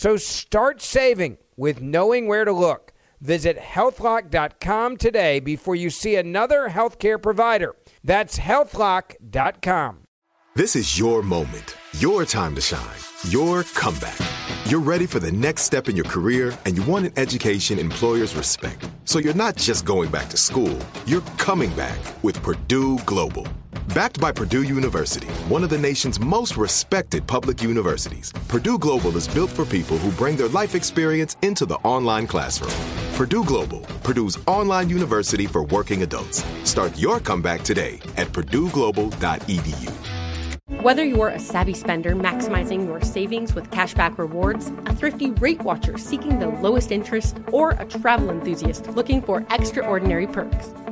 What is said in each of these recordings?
So start saving with knowing where to look. Visit healthlock.com today before you see another healthcare provider. That's healthlock.com. This is your moment, your time to shine, your comeback. You're ready for the next step in your career and you want an education employers respect. So you're not just going back to school, you're coming back with Purdue Global. Backed by Purdue University, one of the nation's most respected public universities, Purdue Global is built for people who bring their life experience into the online classroom. Purdue Global, Purdue's online university for working adults. Start your comeback today at purdueglobal.edu. Whether you're a savvy spender maximizing your savings with cashback rewards, a thrifty rate watcher seeking the lowest interest, or a travel enthusiast looking for extraordinary perks,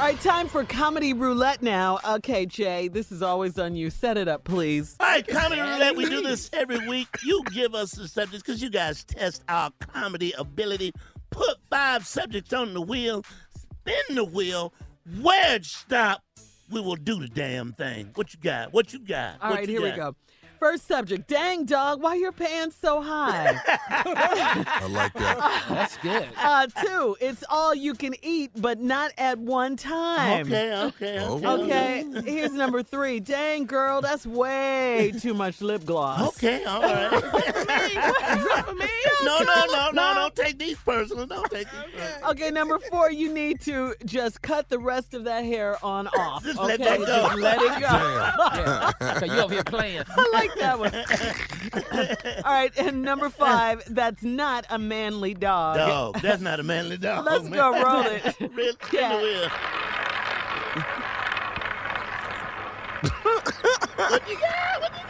All right, time for comedy roulette now. Okay, Jay, this is always on you. Set it up, please. All right, comedy roulette. We do this every week. You give us the subjects because you guys test our comedy ability. Put five subjects on the wheel, spin the wheel. Where it stop, we will do the damn thing. What you got? What you got? All what right, here we go. First subject. Dang, dog, why your pants so high? I like that. That's good. uh, two, it's all you can eat, but not at one time. Okay, okay, okay. Okay, here's number three. Dang, girl, that's way too much lip gloss. Okay, all right. no, no, no, no, don't take these personal. Don't take these personal. Okay, number four, you need to just cut the rest of that hair on off. Just okay, let that go. just let it go. Yeah. So you over here playing. I like that one. All right, and number five, that's not a manly dog. Dog, that's not a manly dog. Let's man. go roll it. Really? Yeah. In the wheel. what you got?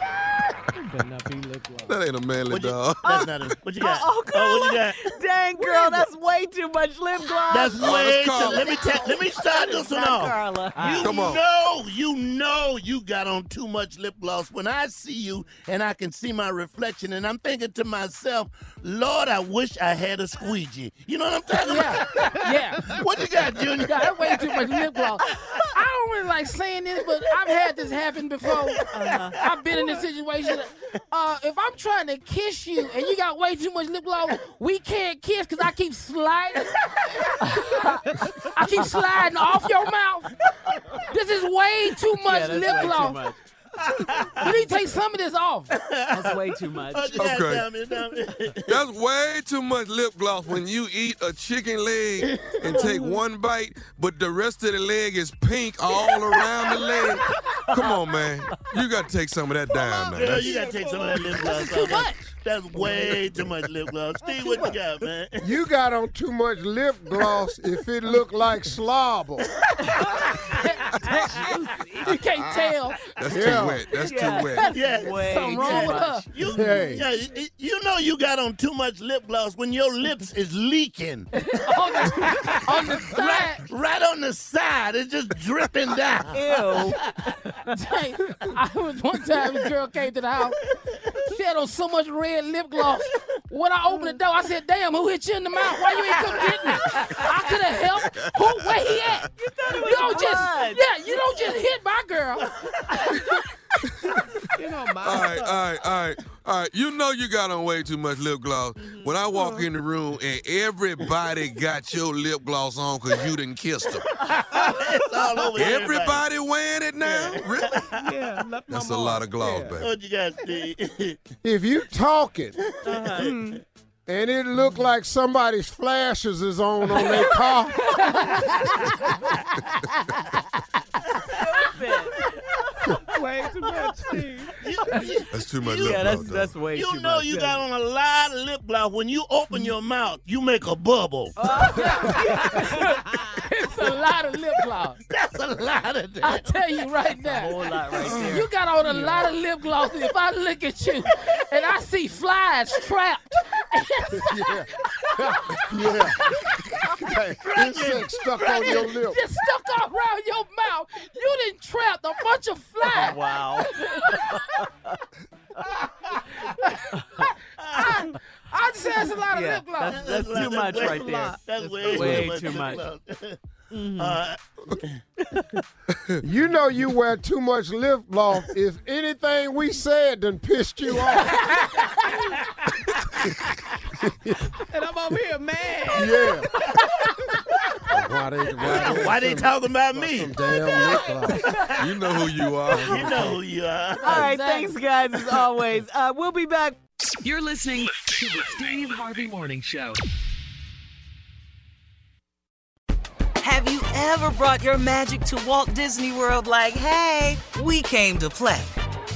What you got? That ain't a manly What you, dog. that's not a, what you oh, got? Oh, oh, what you got? Dang, girl, that's way too much lip gloss. Oh, that's Oh, way that's too. Carla. Let me tell. Let me start this one Not off. Carla. You Come on. know, you know, you got on too much lip gloss. When I see you and I can see my reflection, and I'm thinking to myself, Lord, I wish I had a squeegee. You know what I'm talking Yeah, about? yeah. What you got, Junior? Yeah, that's way too much lip gloss. I don't really like saying this, but I've had this happen before. I've been in this situation. Uh, if I'm trying to kiss you and you got way too much lip gloss, we can't kiss because I keep sliding. I keep sliding off your mouth. This is way too much Yeah, lip gloss. Much. We need to take some of this off. That's way too much. What you got, Okay. Tommy? Tommy? That's way too much lip gloss when you eat a chicken leg and take one bite, but the rest of the leg is pink all around the leg. Come on, man. You got to take some of that down now. Girl, you gotta take some of that lip gloss too off. much. That's way too much lip gloss. Steve, what you got, man? You got on too much lip gloss if it looked like slobber. You can't ah, tell. That's Yeah. too wet. That's Yeah. too wet. Yeah. Way Something wrong with her. You, Hey. yeah, you know you got on too much lip gloss when your lips is leaking. on the, on the side. Right on the side, it's just dripping down. Ew. Hey, I was one time this girl came to the house. She had on so much red lip gloss. When I opened the door, I said, "Damn, who hit you in the mouth? Why you ain't come get me? I could have helped. Who? Where he at? You, it was don't just blood. yeah. You don't just hit my girl. All right, all right, all right, all right. You know you got on way too much lip gloss. Mm-hmm. When I walk uh-huh. in the room and everybody got your lip gloss on because you didn't kiss them. it's all over Everybody wearing it now? Really? Yeah, left my That's a mark. lot of gloss, Yeah. baby. What you guys see? If you talking Uh-huh. Mm. And it looked like somebody's flashes is on on their car, Way too much, Steve. That's too much Yeah, lip that's gloss. though. that's way You too know much. you yeah. got on a lot of lip gloss. When you open your mouth, you make a bubble. It's a lot of lip gloss. That's a lot of I that. tell you right a now. whole lot right there. You got on a lot of lip gloss. If I look at you and I see flies trapped, yeah, yeah. Hey, insect stuck on your lip. just stuck all around your mouth, you didn't trapped a bunch of flies. Wow. I I just that's a lot of Yeah, lip gloss. that's, that's too much way- right there. That's way, way too too much. much. Uh, You know you wear too much lip gloss if anything we said done pissed you off. And I'm over here mad. Yeah. Why they, why they, why they talking about me? some damn lip gloss? You know who you are. You know who you are. All right, Exactly. thanks, guys, as always. Uh, we'll be back. You're listening to the Steve Harvey Morning Show. Have you ever brought your magic to Walt Disney World like, hey, we came to play?